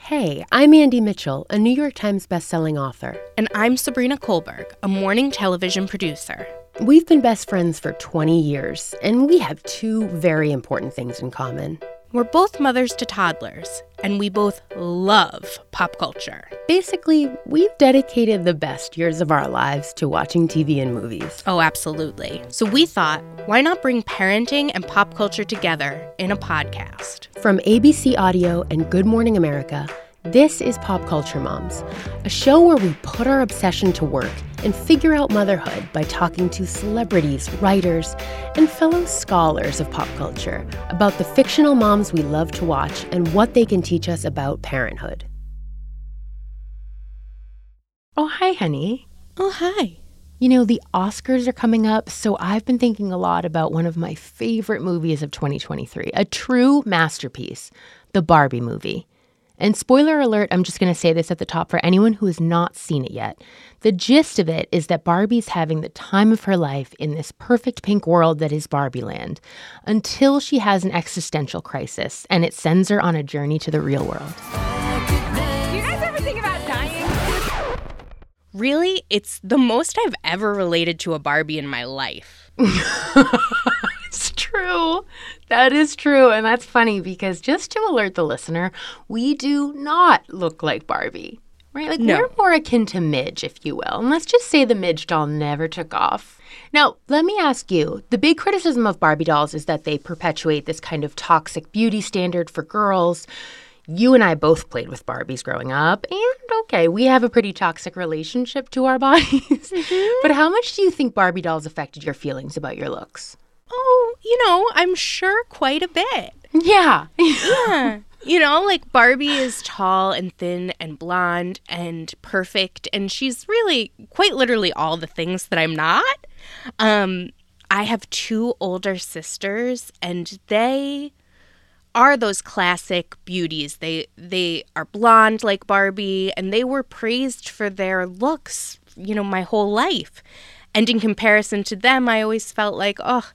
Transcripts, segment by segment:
Hey, I'm Andie Mitchell, a New York Times bestselling author. And I'm Sabrina Kohlberg, a morning television producer. We've been best friends for 20 years, and we have two very important things in common. We're both mothers to toddlers, and we both love pop culture. Basically, we've dedicated the best years of our lives to watching TV and movies. Oh, absolutely. So we thought, why not bring parenting and pop culture together in a podcast? From ABC Audio and Good Morning America, this is Pop Culture Moms, a show where we put our obsession to work and figure out motherhood by talking to celebrities, writers, and fellow scholars of pop culture about the fictional moms we love to watch and what they can teach us about parenthood. Oh, hi, honey. Oh, hi. You know, the Oscars are coming up, so I've been thinking a lot about one of my favorite movies of 2023, a true masterpiece, the Barbie movie. And spoiler alert, I'm just going to say this at the top for anyone who has not seen it yet. The gist of it is that Barbie's having the time of her life in this perfect pink world that is Barbie Land until she has an existential crisis and it sends her on a journey to the real world. Do you guys ever think about dying? Really, it's the most I've ever related to a Barbie in my life. it's true. That is true. And that's funny because just to alert the listener, we do not look like Barbie. Right? Like No. we're more akin to Midge, if you will. And let's just say the Midge doll never took off. Now, let me ask you the big criticism of Barbie dolls is that they perpetuate this kind of toxic beauty standard for girls. You and I both played with Barbies growing up, and okay, we have a pretty toxic relationship to our bodies. Mm-hmm. But how much do you think Barbie dolls affected your feelings about your looks? You know, I'm sure quite a bit. Yeah. Yeah. You know, like Barbie is tall and thin and blonde and perfect, and she's really quite literally all the things that I'm not. Um, I have two older sisters, and they are those classic beauties. They they are blonde like Barbie, and they were praised for their looks, you know, my whole life. And in comparison to them, I always felt like, oh,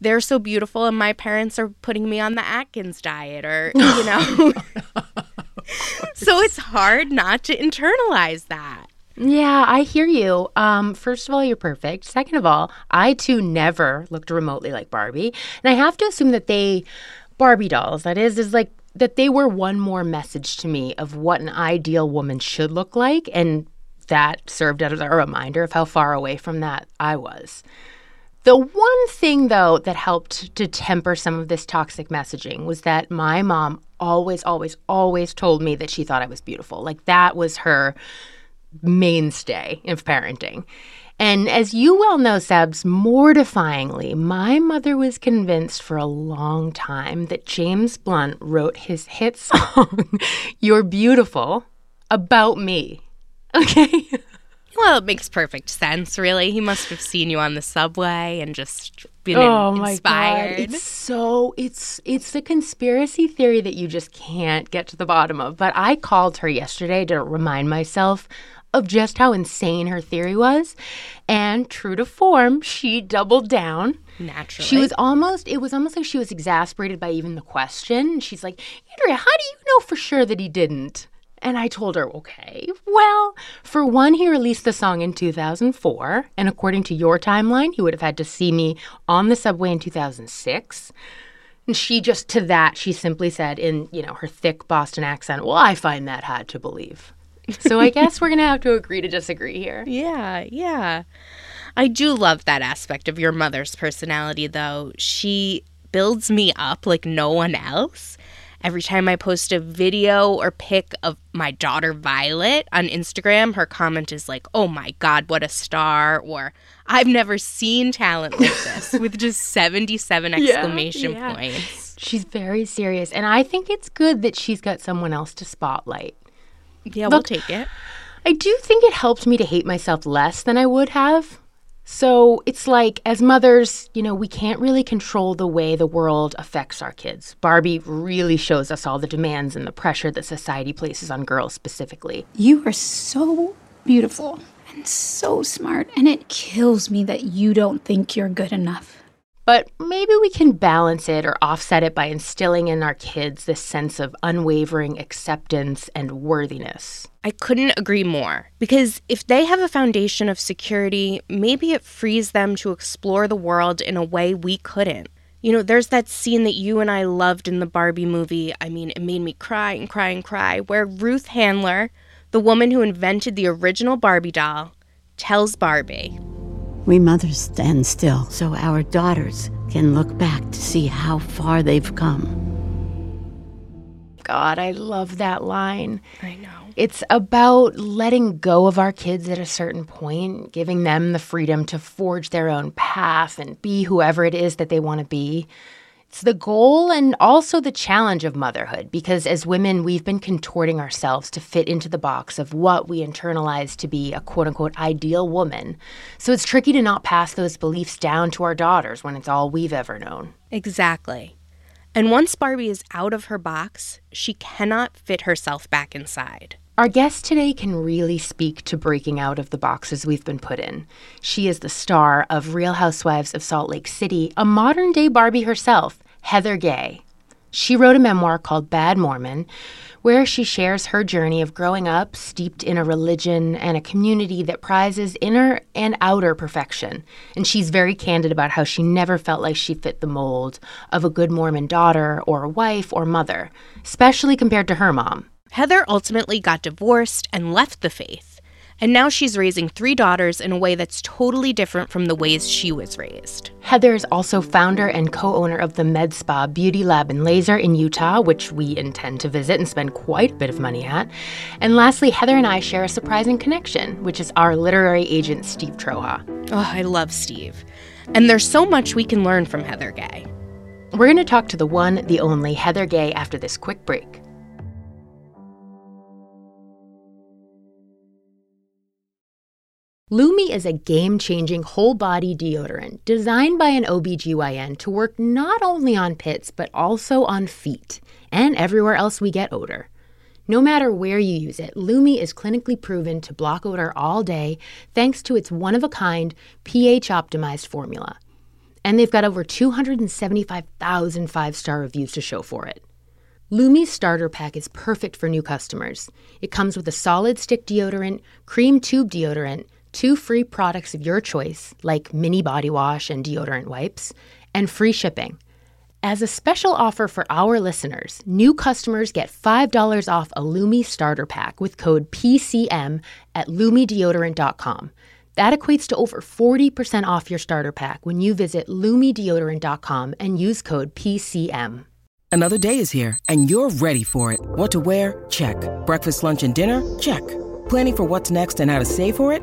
they're so beautiful and my parents are putting me on the Atkins diet or you know. so it's hard not to internalize that. Yeah, I hear you. Um, first of all, you're perfect. Second of all, I too never looked remotely like Barbie. And I have to assume that they, Barbie dolls, that is, is like that they were one more message to me of what an ideal woman should look like. And that served as a reminder of how far away from that I was. The one thing, though, that helped to temper some of this toxic messaging was that my mom always, always, always told me that she thought I was beautiful. Like that was her mainstay of parenting. And as you well know, Sebs, mortifyingly, my mother was convinced for a long time that James Blunt wrote his hit song, You're Beautiful, about me. Okay? Well, it makes perfect sense, really. He must have seen you on the subway and just been oh my inspired. god it's so it's it's the conspiracy theory that you just can't get to the bottom of but i called her yesterday to remind myself of just how insane her theory was and true to form she doubled down Naturally. she was almost it was almost like she was exasperated by even the question she's like andrea how do you know for sure that he didn't and I told her, okay, well, for one, he released the song in 2004. And according to your timeline, he would have had to see me on the subway in 2006. And she just, to that, she simply said in, you know, her thick Boston accent, well, I find that hard to believe. So I guess we're going to have to agree to disagree here. Yeah, yeah. I do love that aspect of your mother's personality, though. She builds me up like no one else. Every time I post a video or pic of my daughter Violet on Instagram, her comment is like, oh my God, what a star, or I've never seen talent like this, with just 77 exclamation yeah. points. She's very serious. And I think it's good that she's got someone else to spotlight. Yeah, we'll take it. I do think it helped me to hate myself less than I would have. So it's like, as mothers, you know, we can't really control the way the world affects our kids. Barbie really shows us all the demands and the pressure that society places on girls specifically. You are so beautiful and so smart, and it kills me that you don't think you're good enough. But maybe we can balance it or offset it by instilling in our kids this sense of unwavering acceptance and worthiness. I couldn't agree more. Because if they have a foundation of security, maybe it frees them to explore the world in a way we couldn't. You know, there's that scene that you and I loved in the Barbie movie. I mean, it made me cry and cry and cry, where Ruth Handler, the woman who invented the original Barbie doll, tells Barbie, We mothers stand still so our daughters can look back to see how far they've come. God, I love that line. I know. It's about letting go of our kids at a certain point, giving them the freedom to forge their own path and be whoever it is that they want to be. It's the goal and also the challenge of motherhood because as women, we've been contorting ourselves to fit into the box of what we internalize to be a quote unquote ideal woman. So it's tricky to not pass those beliefs down to our daughters when it's all we've ever known. Exactly. And once Barbie is out of her box, she cannot fit herself back inside. Our guest today can really speak to breaking out of the boxes we've been put in. She is the star of Real Housewives of Salt Lake City, a modern day Barbie herself, Heather Gay. She wrote a memoir called Bad Mormon, where she shares her journey of growing up steeped in a religion and a community that prizes inner and outer perfection. And she's very candid about how she never felt like she fit the mold of a good Mormon daughter or wife or mother, especially compared to her mom. Heather ultimately got divorced and left the faith, and now she's raising three daughters in a way that's totally different from the ways she was raised. Heather is also founder and co owner of the Med Spa Beauty Lab and Laser in Utah, which we intend to visit and spend quite a bit of money at. And lastly, Heather and I share a surprising connection, which is our literary agent, Steve Troha. Oh, I love Steve. And there's so much we can learn from Heather Gay. We're going to talk to the one, the only Heather Gay after this quick break. Lume is a game changing whole body deodorant designed by an OBGYN to work not only on pits, but also on feet and everywhere else we get odor. No matter where you use it, Lume is clinically proven to block odor all day thanks to its one of a kind pH optimized formula. And they've got over 275,000 five star reviews to show for it. Lume's starter pack is perfect for new customers. It comes with a solid stick deodorant, cream tube deodorant, two free products of your choice, like mini body wash and deodorant wipes, and free shipping. As a special offer for our listeners, new customers get $5 off a Lume starter pack with code PCM at lumedeodorant.com. That equates to over 40% off your starter pack when you visit lumedeodorant.com and use code PCM. Another day is here, and you're ready for it. What to wear? Check. Breakfast, lunch, and dinner? Check. Planning for what's next and how to save for it?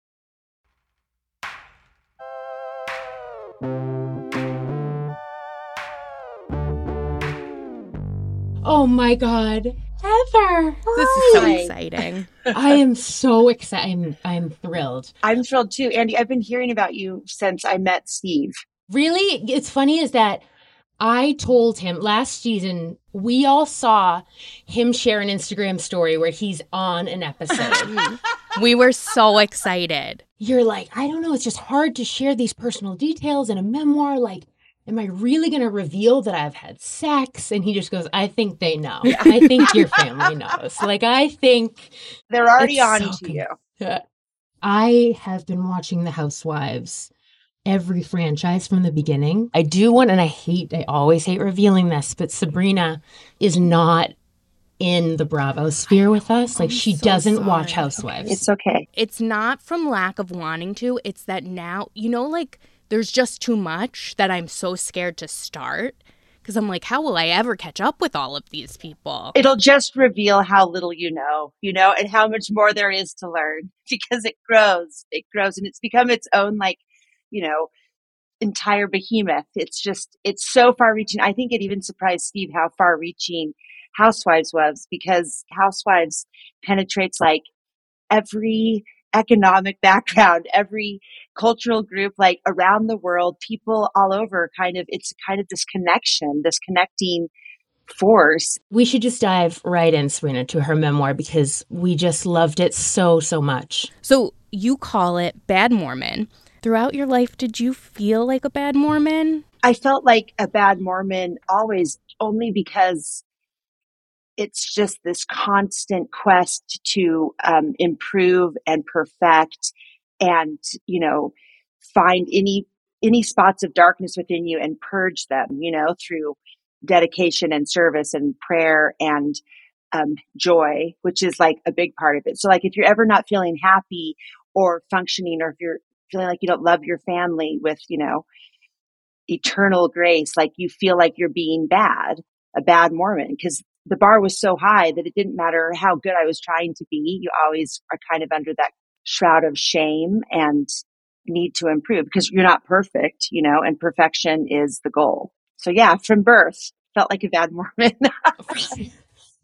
Oh my God. Heather. This is so exciting. I am so excited. I'm, I'm thrilled. I'm thrilled too. Andy, I've been hearing about you since I met Steve. Really? It's funny is that I told him last season, we all saw him share an Instagram story where he's on an episode. we were so excited. You're like, I don't know, it's just hard to share these personal details in a memoir. Like, am I really going to reveal that I've had sex? And he just goes, I think they know. I think your family knows. Like, I think They're already on so to good. you. I have been watching The Housewives every franchise from the beginning. I do want, and I hate, I always hate revealing this, but Sabrina is not in the Bravo sphere with us. Like, she doesn't watch sorry. Housewives. It's okay. It's not from lack of wanting to, it's that now, you know, like there's just too much that I'm so scared to start because I'm like, how will I ever catch up with all of these people? It'll just reveal how little you know, you know, and how much more there is to learn because it grows. It grows and it's become its own, like, you know, entire behemoth. It's just, it's so far reaching. I think it even surprised Steve how far reaching Housewives was because Housewives penetrates like every economic background, every cultural group, like around the world, people all over kind of, it's kind of this connection, this connecting force. We should just dive right in, Serena, to her memoir because we just loved it so, so much. So you call it Bad Mormon. Throughout your life, did you feel like a bad Mormon? I felt like a bad Mormon always, only because it's just this constant quest to um, improve and perfect and you know find any any spots of darkness within you and purge them you know through dedication and service and prayer and um, joy which is like a big part of it. So like if you're ever not feeling happy or functioning or if you're feeling like you don't love your family with you know eternal grace like you feel like you're being bad a bad mormon because the bar was so high that it didn't matter how good I was trying to be. You always are kind of under that shroud of shame and need to improve because you're not perfect, you know, and perfection is the goal. So yeah, from birth, felt like a bad Mormon.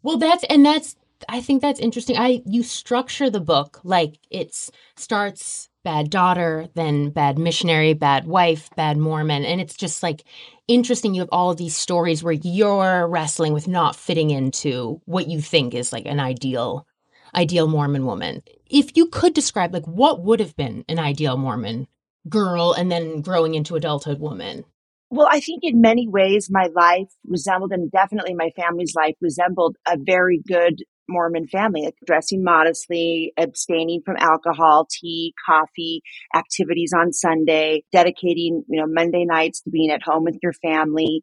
well, that's, and that's, I think that's interesting. I, you structure the book like it starts bad daughter, then bad missionary, bad wife, bad Mormon. And it's just like interesting. You have all of these stories where you're wrestling with not fitting into what you think is like an ideal, ideal Mormon woman. If you could describe like what would have been an ideal Mormon girl and then growing into adulthood woman? Well, I think in many ways my life resembled, and definitely my family's life resembled a very good Mormon family, dressing modestly, abstaining from alcohol, tea, coffee, activities on Sunday, dedicating, you know, Monday nights to being at home with your family,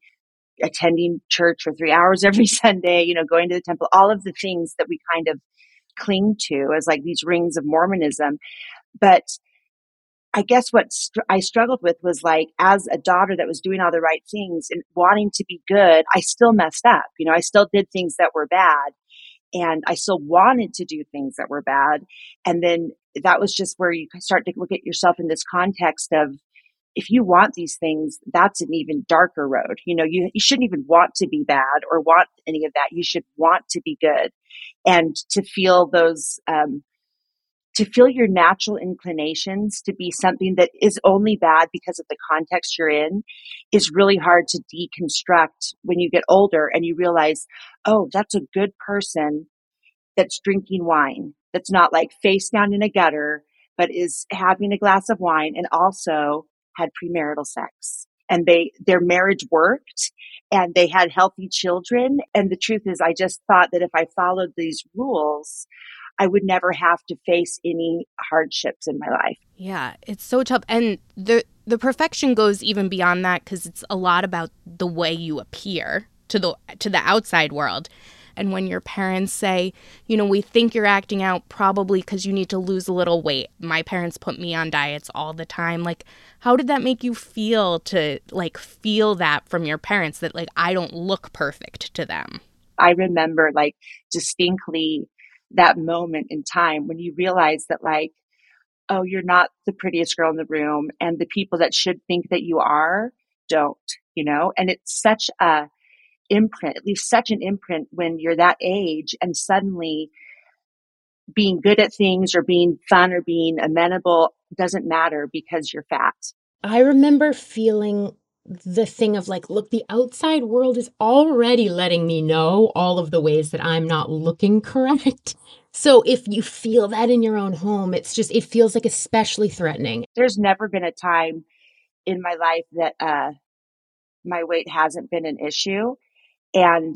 attending church for three hours every Sunday, you know, going to the temple, all of the things that we kind of cling to as like these rings of Mormonism. But I guess what str- I struggled with was like, as a daughter that was doing all the right things and wanting to be good, I still messed up. You know, I still did things that were bad and I still wanted to do things that were bad. And then that was just where you start to look at yourself in this context of if you want these things, that's an even darker road. You know, you, you shouldn't even want to be bad or want any of that. You should want to be good and to feel those, um, to feel your natural inclinations to be something that is only bad because of the context you're in is really hard to deconstruct when you get older and you realize, oh, that's a good person that's drinking wine, that's not like face down in a gutter, but is having a glass of wine and also had premarital sex. And they, their marriage worked and they had healthy children. And the truth is, I just thought that if I followed these rules, I would never have to face any hardships in my life. Yeah, it's so tough. And the the perfection goes even beyond that cuz it's a lot about the way you appear to the to the outside world. And when your parents say, you know, we think you're acting out probably because you need to lose a little weight. My parents put me on diets all the time. Like, how did that make you feel to like feel that from your parents that like I don't look perfect to them? I remember like distinctly that moment in time when you realize that like oh you're not the prettiest girl in the room and the people that should think that you are don't you know and it's such a imprint at least such an imprint when you're that age and suddenly being good at things or being fun or being amenable doesn't matter because you're fat i remember feeling the thing of like, look, the outside world is already letting me know all of the ways that I'm not looking correct. So if you feel that in your own home, it's just, it feels like especially threatening. There's never been a time in my life that uh, my weight hasn't been an issue. And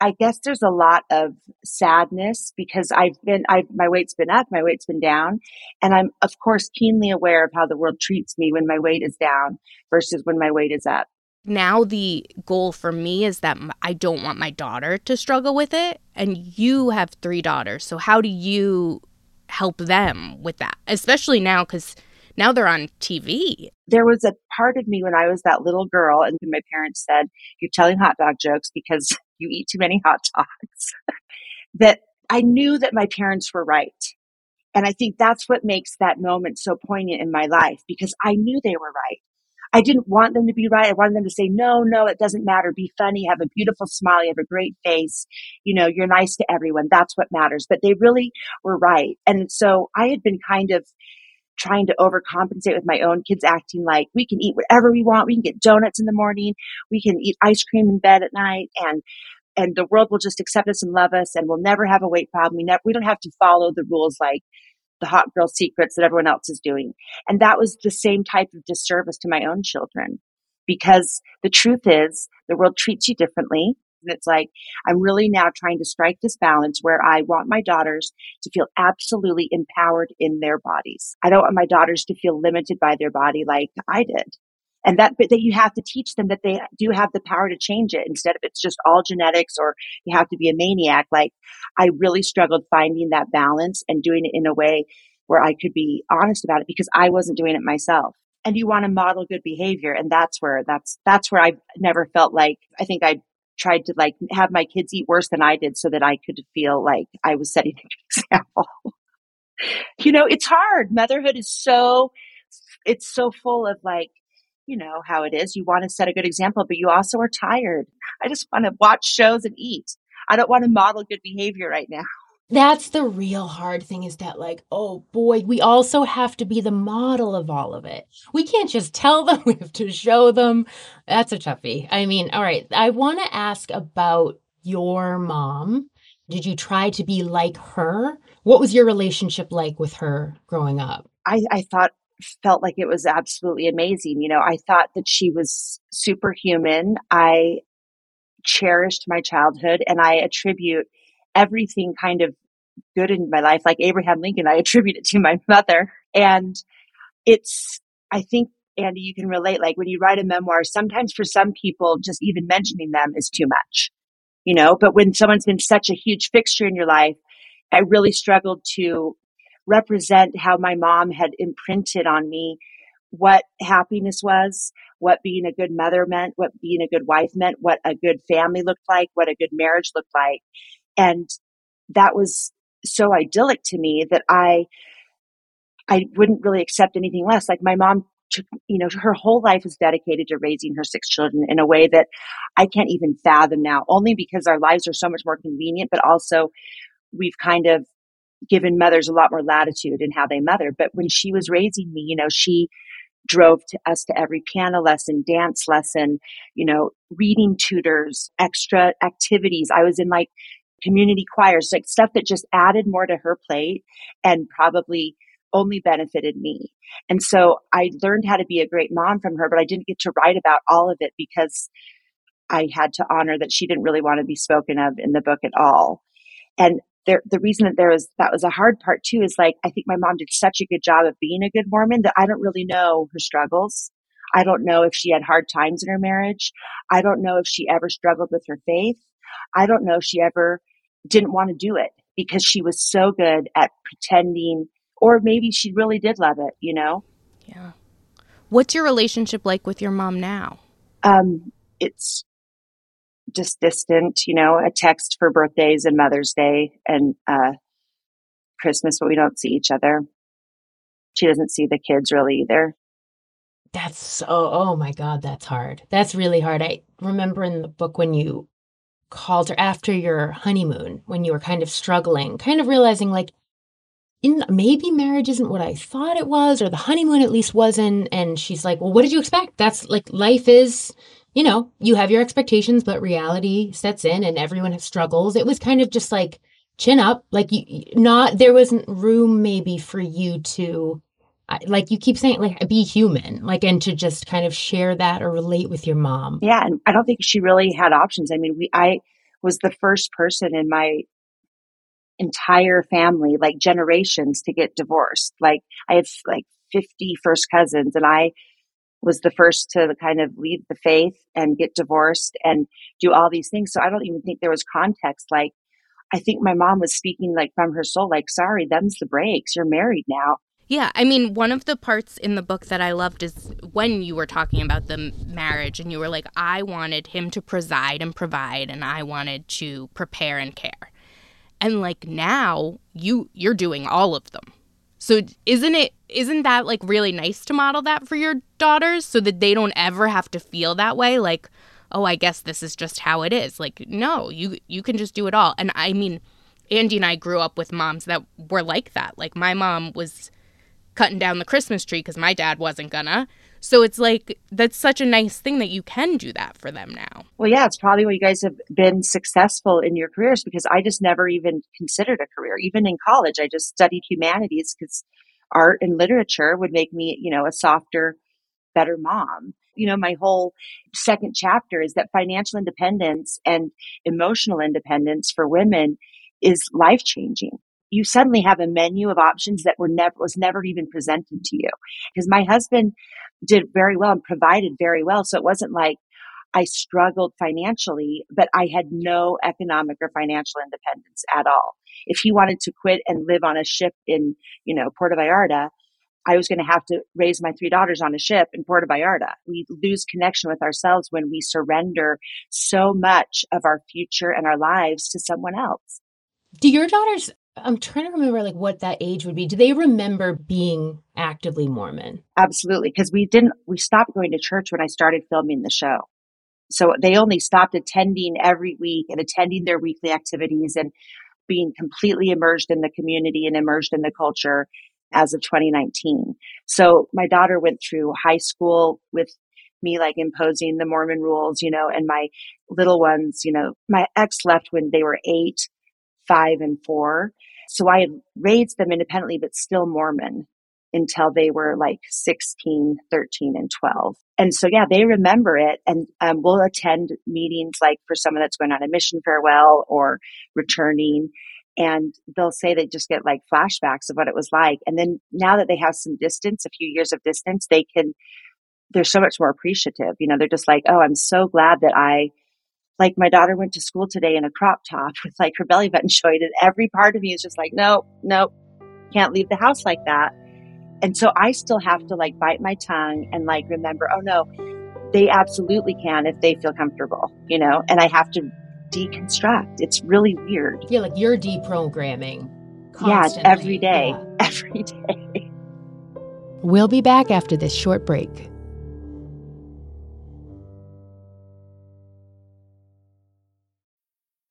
I guess there's a lot of sadness because I've been, I've, my weight's been up, my weight's been down. And I'm, of course, keenly aware of how the world treats me when my weight is down versus when my weight is up. Now, the goal for me is that I don't want my daughter to struggle with it. And you have three daughters. So, how do you help them with that? Especially now, because Now they're on TV. There was a part of me when I was that little girl, and my parents said, You're telling hot dog jokes because you eat too many hot dogs. that I knew that my parents were right. And I think that's what makes that moment so poignant in my life because I knew they were right. I didn't want them to be right. I wanted them to say, no, no, it doesn't matter. Be funny, have a beautiful smile, you have a great face. You know, you're nice to everyone. That's what matters. But they really were right. And so I had been kind of trying to overcompensate with my own kids acting like we can eat whatever we want. We can get donuts in the morning. We can eat ice cream in bed at night and and the world will just accept us and love us and we'll never have a weight problem. We never we don't have to follow the rules like the hot girl secrets that everyone else is doing. And that was the same type of disservice to my own children because the truth is the world treats you differently. And it's like, I'm really now trying to strike this balance where I want my daughters to feel absolutely empowered in their bodies. I don't want my daughters to feel limited by their body like I did. And that but that you have to teach them that they do have the power to change it instead of it's just all genetics or you have to be a maniac. Like i really struggled finding that balance and doing it in a way where i could be honest about it because i wasn't doing it myself. And you want to model good behavior. And that's where that's that's where i've never felt like i think i tried to like have my kids eat worse than i did so that i could feel like i was setting an example you know it's hard motherhood is so it's so full of like you know how it is. You want to set a good example, but you also are tired. I just want to watch shows and eat. I don't want to model good behavior right now. That's the real hard thing is that, like, oh boy, we also have to be the model of all of it. We can't just tell them, we have to show them. That's a toughie. I mean, all right, I want to ask about your mom. Did you try to be like her? What was your relationship like with her growing up? I, I thought felt like it was absolutely amazing. You know, I thought that she was superhuman. I cherished my childhood and I attribute everything kind of good in my life, like Abraham Lincoln, I attribute it to my mother. And it's, I think, Andy, you can relate. Like when you write a memoir, sometimes for some people, just even mentioning them is too much, you know, but when someone's been such a huge fixture in your life, I really struggled to represent how my mom had imprinted on me what happiness was, what being a good mother meant, what being a good wife meant, what a good family looked like, what a good marriage looked like. And that was so idyllic to me that I I wouldn't really accept anything less. Like my mom you know, her whole life is dedicated to raising her six children in a way that I can't even fathom now, only because our lives are so much more convenient, but also we've kind of given mothers a lot more latitude in how they mother. But when she was raising me, you know, she drove to us to every piano lesson, dance lesson, you know, reading tutors, extra activities. I was in like community choirs, like stuff that just added more to her plate and probably only benefited me. And so I learned how to be a great mom from her, but I didn't get to write about all of it because I had to honor that she didn't really want to be spoken of in the book at all. And there, the reason that there was that was a hard part too is like I think my mom did such a good job of being a good Mormon that I don't really know her struggles. I don't know if she had hard times in her marriage. I don't know if she ever struggled with her faith. I don't know if she ever didn't want to do it because she was so good at pretending or maybe she really did love it, you know? Yeah. What's your relationship like with your mom now? Um, it's just distant, you know, a text for birthdays and Mother's Day and uh, Christmas, but we don't see each other. She doesn't see the kids really either. That's so, oh my God, that's hard. That's really hard. I remember in the book when you called her after your honeymoon, when you were kind of struggling, kind of realizing like, in, maybe marriage isn't what I thought it was, or the honeymoon at least wasn't. And she's like, Well, what did you expect? That's like life is you know, you have your expectations, but reality sets in and everyone has struggles. It was kind of just like chin up, like you not there wasn't room maybe for you to like you keep saying like be human like and to just kind of share that or relate with your mom yeah and i don't think she really had options i mean we i was the first person in my entire family like generations to get divorced like i have like 50 first cousins and i was the first to kind of leave the faith and get divorced and do all these things. So I don't even think there was context. Like, I think my mom was speaking like from her soul, like, sorry, them's the breaks. You're married now. Yeah, I mean, one of the parts in the book that I loved is when you were talking about the marriage and you were like, I wanted him to preside and provide, and I wanted to prepare and care. And like now, you you're doing all of them. So isn't it isn't that like really nice to model that for your daughters so that they don't ever have to feel that way like oh I guess this is just how it is like no you you can just do it all and I mean Andy and I grew up with moms that were like that like my mom was cutting down the Christmas tree because my dad wasn't gonna. So it's like that's such a nice thing that you can do that for them now. Well, yeah, it's probably why you guys have been successful in your careers because I just never even considered a career. Even in college, I just studied humanities because art and literature would make me, you know, a softer, better mom. You know, my whole second chapter is that financial independence and emotional independence for women is life changing you suddenly have a menu of options that were never was never even presented to you because my husband did very well and provided very well so it wasn't like I struggled financially, but I had no economic or financial independence at all. If he wanted to quit and live on a ship in, you know, Puerto Vallarta, I was going to have to raise my three daughters on a ship in Puerto Vallarta. We lose connection with ourselves when we surrender so much of our future and our lives to someone else. Do your daughters I'm trying to remember like what that age would be. Do they remember being actively Mormon? Absolutely, because we didn't we stopped going to church when I started filming the show. So they only stopped attending every week and attending their weekly activities and being completely immersed in the community and immersed in the culture as of 2019. So my daughter went through high school with me like imposing the Mormon rules, you know, and my little ones, you know, my ex left when they were eight five and four. So I raised them independently, but still Mormon until they were like 16, 13, and 12. And so, yeah, they remember it and um, we'll attend meetings like for someone that's going on a mission farewell or returning. And they'll say they just get like flashbacks of what it was like. And then now that they have some distance, a few years of distance, they can, they're so much more appreciative. You know, they're just like, oh, I'm so glad that I like my daughter went to school today in a crop top with like her belly button showing and every part of me is just like no no can't leave the house like that. And so i still have to like bite my tongue and like remember oh no they absolutely can if they feel comfortable you know? And i have to deconstruct. It's really weird. Yeah like you're deprogramming yeah every day yeah. every day. We'll be back after this short break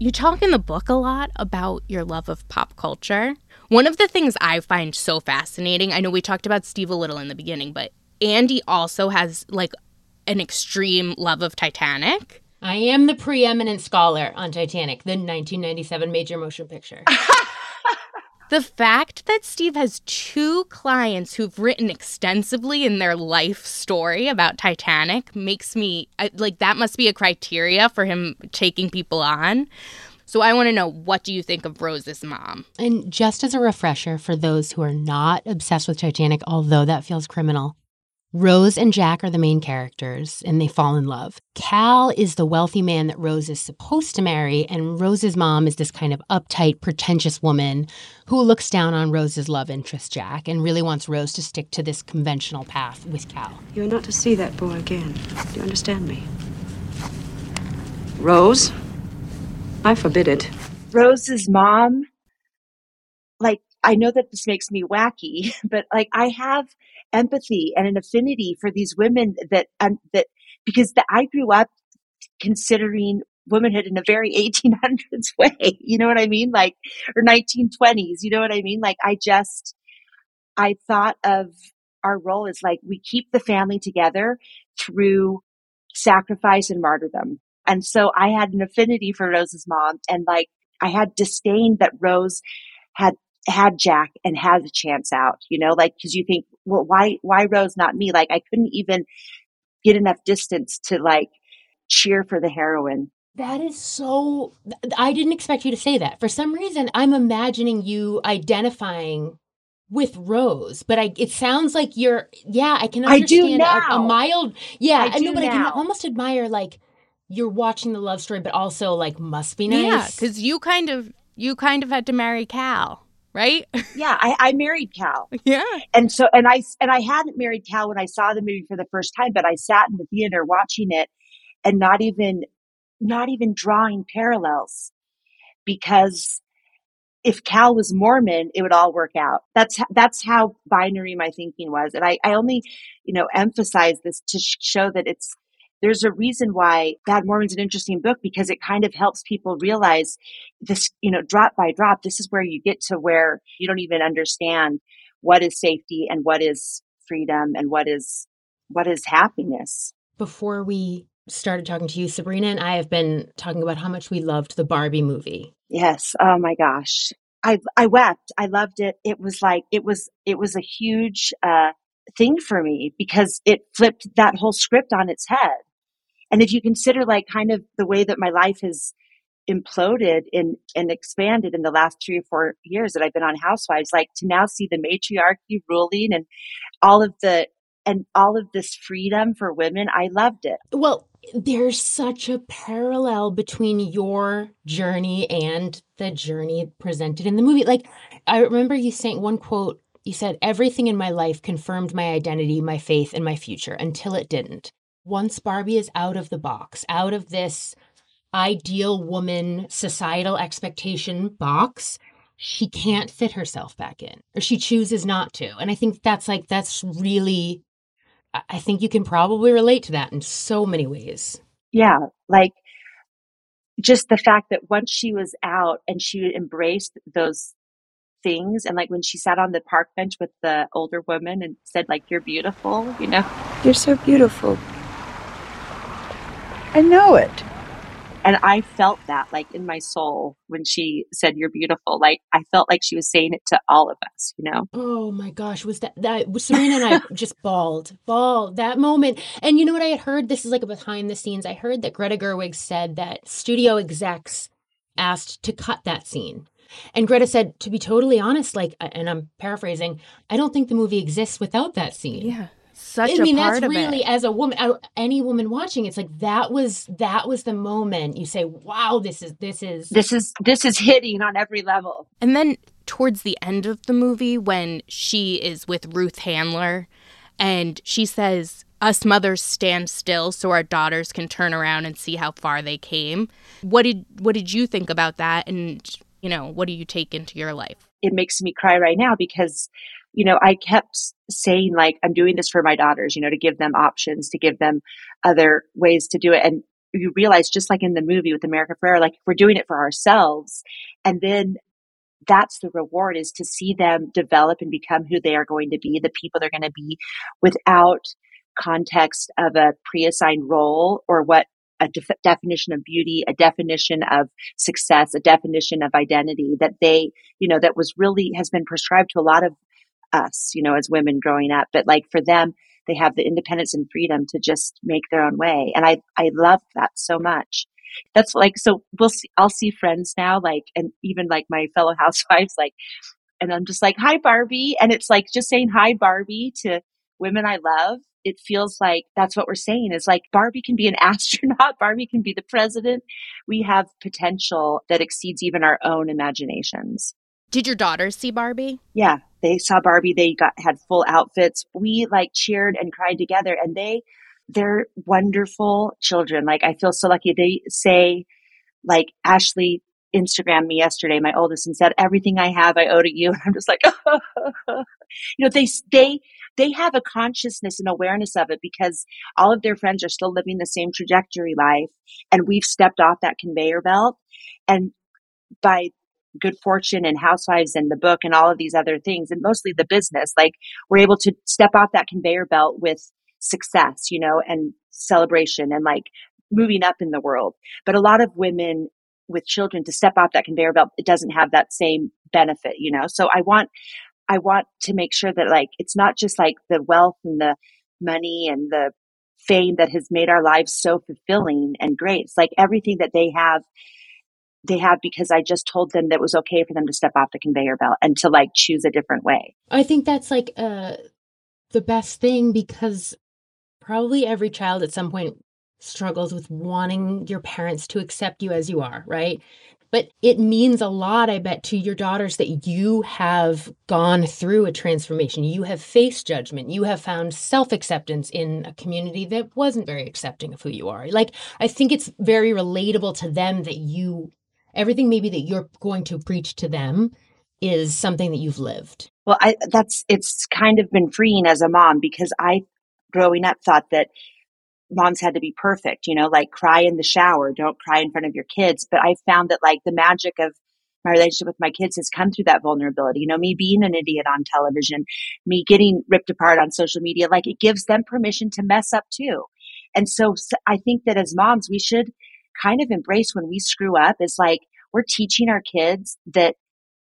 You talk in the book a lot about your love of pop culture. One of the things I find so fascinating, I know we talked about Steve a little in the beginning, but Andy also has like an extreme love of Titanic. I am the preeminent scholar on Titanic, the 1997 major motion picture. The fact that Steve has two clients who've written extensively in their life story about Titanic makes me like that must be a criteria for him taking people on. So I want to know what do you think of Rose's mom? And just as a refresher for those who are not obsessed with Titanic, although that feels criminal, Rose and Jack are the main characters, and they fall in love. Cal is the wealthy man that Rose is supposed to marry, and Rose's mom is this kind of uptight, pretentious woman who looks down on Rose's love interest, Jack, and really wants Rose to stick to this conventional path with Cal. You're not to see that boy again. Do you understand me? Rose, I forbid it. Rose's mom, like, I know that this makes me wacky, but like, I have empathy and an affinity for these women that, um, that, because the, I grew up considering womanhood in a very 1800s way. You know what I mean? Like, or 1920s. You know what I mean? Like, I just, I thought of our role as like we keep the family together through sacrifice and martyrdom. And so I had an affinity for Rose's mom and like I had disdain that Rose had had Jack and had a chance out, you know, like cuz you think, well why why Rose not me? Like I couldn't even get enough distance to like cheer for the heroine. That is so. I didn't expect you to say that. For some reason, I'm imagining you identifying with Rose, but I it sounds like you're yeah, I can I do understand a, a mild yeah, I I know, do but I can almost admire like you're watching the love story, but also like must be nice. Yeah, because you kind of you kind of had to marry Cal, right? Yeah, I, I married Cal. yeah. And so, and I, and I hadn't married Cal when I saw the movie for the first time, but I sat in the theater watching it and not even, not even drawing parallels because if Cal was Mormon, it would all work out. That's, that's how binary my thinking was. And I, I only, you know, emphasize this to sh- show that it's, there's a reason why Bad Mormon's an interesting book because it kind of helps people realize this, you know, drop by drop, this is where you get to where you don't even understand what is safety and what is freedom and what is, what is happiness. Before we started talking to you, Sabrina and I have been talking about how much we loved the Barbie movie. Yes. Oh my gosh. I, I wept. I loved it. It was like, it was, it was a huge, uh, thing for me because it flipped that whole script on its head. And if you consider like kind of the way that my life has imploded in and expanded in the last three or four years that I've been on Housewives, like to now see the matriarchy ruling and all of the and all of this freedom for women, I loved it. Well, there's such a parallel between your journey and the journey presented in the movie. Like, I remember you saying one quote, you said, Everything in my life confirmed my identity, my faith, and my future until it didn't. Once Barbie is out of the box, out of this ideal woman societal expectation box, she can't fit herself back in, or she chooses not to. And I think that's like, that's really I- I think you can probably relate to that in so many ways. Yeah, like just the fact that once she was out and she embraced those things and like when she sat on the park bench with the older woman and said like you're beautiful, you know. You're so beautiful. I know it. And I felt that like in my soul when she said you're beautiful. Like I felt like she was saying it to all of us, you know. Oh my gosh, was that that Serena and I just bawled, bawled that moment. And you know what I had heard? This is like a behind the scenes. I heard that Greta Gerwig said that studio execs asked to cut that scene. And Greta said, to be totally honest, like, and I'm paraphrasing, I don't think the movie exists without that scene. Yeah. Such I a mean, part that's of really it. as a woman, uh, any woman watching, it's like that was that was the moment you say, "Wow, this is this is This is this is hitting on every level. And then towards the end of the movie, when she is with Ruth Handler and she says, Us mothers stand still so our daughters can turn around and see how far they came. What did what did you think about that? And you know, what do you take into your life? It makes me cry right now because you know, I kept saying like I'm doing this for my daughters, you know, to give them options, to give them other ways to do it. And you realize just like in the movie with America Ferrera, like we're doing it for ourselves. And then that's the reward is to see them develop and become who they are going to be, the people they're going to be without context of a pre-assigned role or what a def- definition of beauty, a definition of success, a definition of identity that they, you know, that was really has been prescribed to a lot of us, you know, as women growing up. But like for them, they have the independence and freedom to just make their own way. And I, I love that so much. That's like, so we'll see, I'll see friends now, like, and even like my fellow housewives, like, and I'm just like, hi, Barbie. And it's like just saying hi, Barbie to women I love. It feels like that's what we're saying is like Barbie can be an astronaut. Barbie can be the president. We have potential that exceeds even our own imaginations. Did your daughters see Barbie? Yeah, they saw Barbie. They got had full outfits. We like cheered and cried together, and they they're wonderful children. Like I feel so lucky. They say, like Ashley Instagrammed me yesterday, my oldest, and said, "Everything I have, I owe to you." And I'm just like, you know, they they they have a consciousness and awareness of it because all of their friends are still living the same trajectory life, and we've stepped off that conveyor belt. And by good fortune and housewives and the book and all of these other things and mostly the business like we're able to step off that conveyor belt with success you know and celebration and like moving up in the world. But a lot of women with children to step off that conveyor belt it doesn't have that same benefit you know? So i want i want to make sure that like it's not just like the wealth and the money and the fame that has made our lives so fulfilling and great. It's like everything that they have they have because I just told them that it was okay for them to step off the conveyor belt and to like choose a different way. I think that's like uh the best thing because probably every child at some point struggles with wanting your parents to accept you as you are, right? But it means a lot, I bet, to your daughters that you have gone through a transformation. You have faced judgment. You have found self acceptance in a community that wasn't very accepting of who you are. Like, I think it's very relatable to them that you everything maybe that you're going to preach to them is something that you've lived. Well, I that's it's kind of been freeing as a mom because I growing up thought that moms had to be perfect, you know, like cry in the shower, don't cry in front of your kids, but I found that like the magic of my relationship with my kids has come through that vulnerability. You know, me being an idiot on television, me getting ripped apart on social media, like it gives them permission to mess up too. And so, so I think that as moms, we should kind of embrace when we screw up is like we're teaching our kids that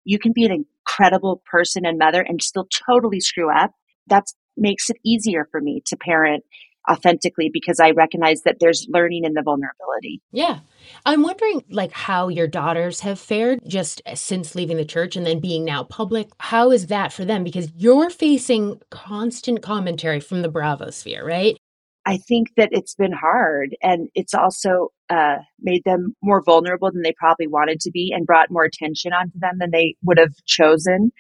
you can be an incredible person and mother and still totally screw up. That makes it easier for me to parent authentically because I recognize that there's learning in the vulnerability. Yeah. I'm wondering like how your daughters have fared just uh, since leaving the church and then being now public. How is that for them because you're facing constant commentary from the Bravo sphere, right? I think that it's been hard and it's also uh, made them more vulnerable than they probably wanted to be and brought more attention onto them than they would have chosen.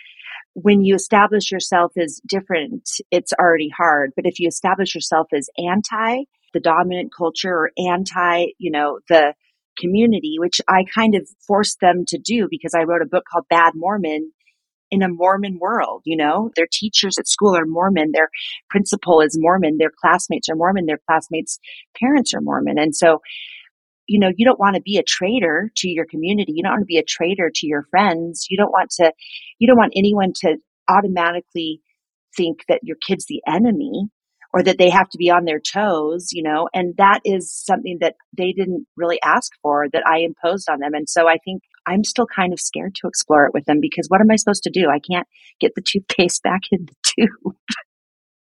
When you establish yourself as different, it's already hard. But if you establish yourself as anti the dominant culture or anti, you know, the community, which I kind of forced them to do because I wrote a book called Bad Mormon in a Mormon world, you know? Their teachers at school are Mormon, their principal is Mormon, their classmates are Mormon, their classmates' parents are Mormon. And so, you know, you don't want to be a traitor to your community. You don't want to be a traitor to your friends. You don't want to, you don't want anyone to automatically think that your kid's the enemy or that they have to be on their toes, you know, and that is something that they didn't really ask for that I imposed on them. And so I think I'm still kind of scared to explore it with them because what am I supposed to do? I can't get the toothpaste back in the tube.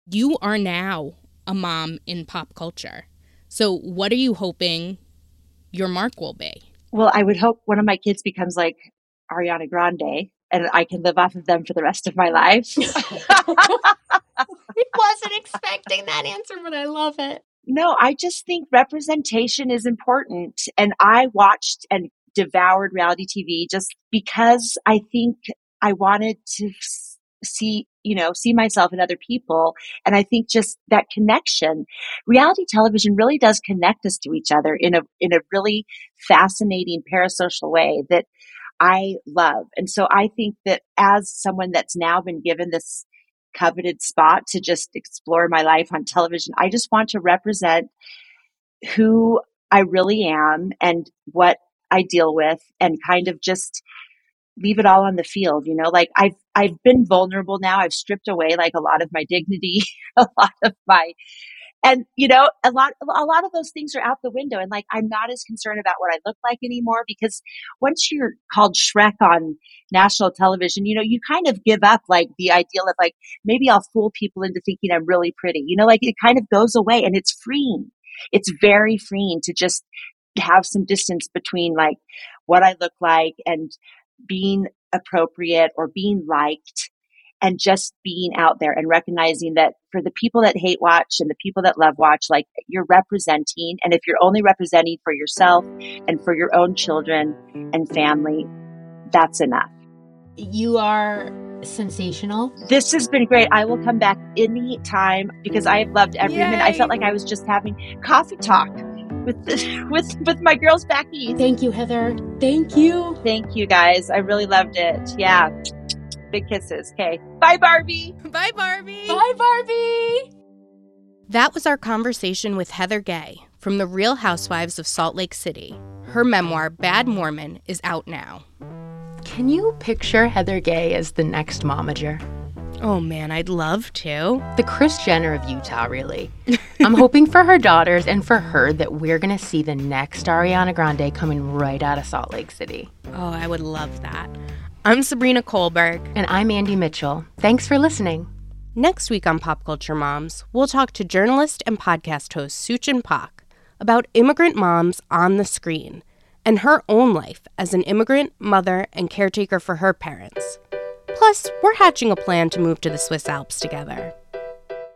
You are now a mom in pop culture. So what are you hoping your mark will be? Well, I would hope one of my kids becomes like Ariana Grande and I can live off of them for the rest of my life. I wasn't expecting that answer, but I love it. No, I just think representation is important. And I watched and devoured reality TV just because I think I wanted to see, you know, see myself in other people. And I think just that connection, reality television really does connect us to each other in a, in a really fascinating parasocial way that I love. And so I think that as someone that's now been given this coveted spot to just explore my life on television. I just want to represent who I really am and what I deal with and kind of just leave it all on the field, you know, like I've I've been vulnerable now. I've stripped away like a lot of my dignity, a lot of my and you know a lot a lot of those things are out the window. And like i'm not as concerned about what i look like anymore because once you're called shrek on national television you know you kind of give up like the ideal of like maybe i'll fool people into thinking i'm really pretty you know? Like it kind of goes away and it's freeing. It's very freeing to just have some distance between like what i look like and being appropriate or being liked and just being out there and recognizing that for the people that hate watch and the people that love watch, like you're representing. And if you're only representing for yourself and for your own children and family, that's enough. You are sensational. This has been great. I will come back any time because I have loved every minute. I felt like I was just having coffee talk with with with my girls back east. Thank you, Heather. Thank you. Thank you, guys. I really loved it. Yeah. Big kisses. Okay. Bye, Barbie. Bye, Barbie. Bye, Barbie. That was our conversation with Heather Gay from The Real Housewives of Salt Lake City. Her memoir, Bad Mormon, is out now. Can you picture Heather Gay as the next momager? Oh man, I'd love to. The Kris Jenner of Utah, really. I'm hoping for her daughters and for her that we're going to see the next Ariana Grande coming right out of Salt Lake City. Oh, I would love that. I'm Sabrina Kohlberg. And I'm Andie Mitchell. Thanks for listening. Next week on Pop Culture Moms, we'll talk to journalist and podcast host Suchin Pak about immigrant moms on the screen and her own life as an immigrant, mother, and caretaker for her parents. Plus, we're hatching a plan to move to the Swiss Alps together.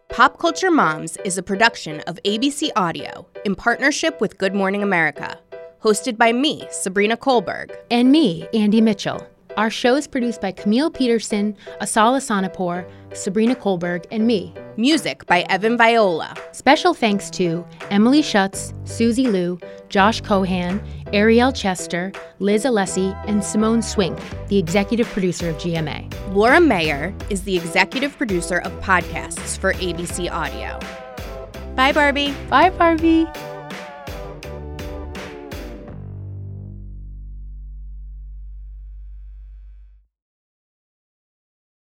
Pop Culture Moms is a production of ABC Audio in partnership with Good Morning America, hosted by me, Sabrina Kohlberg. And me, Andie Mitchell. Our show is produced by Camille Peterson, Asala Sonapur, Sabrina Kohlberg, and me. Music by Evan Viola. Special thanks to Emily Schutz, Susie Liu, Josh Cohan, Ariel Chester, Liz Alessi, and Simone Swink, the executive producer of GMA. Laura Mayer is the executive producer of podcasts for ABC Audio. Bye, Barbie. Bye, Barbie.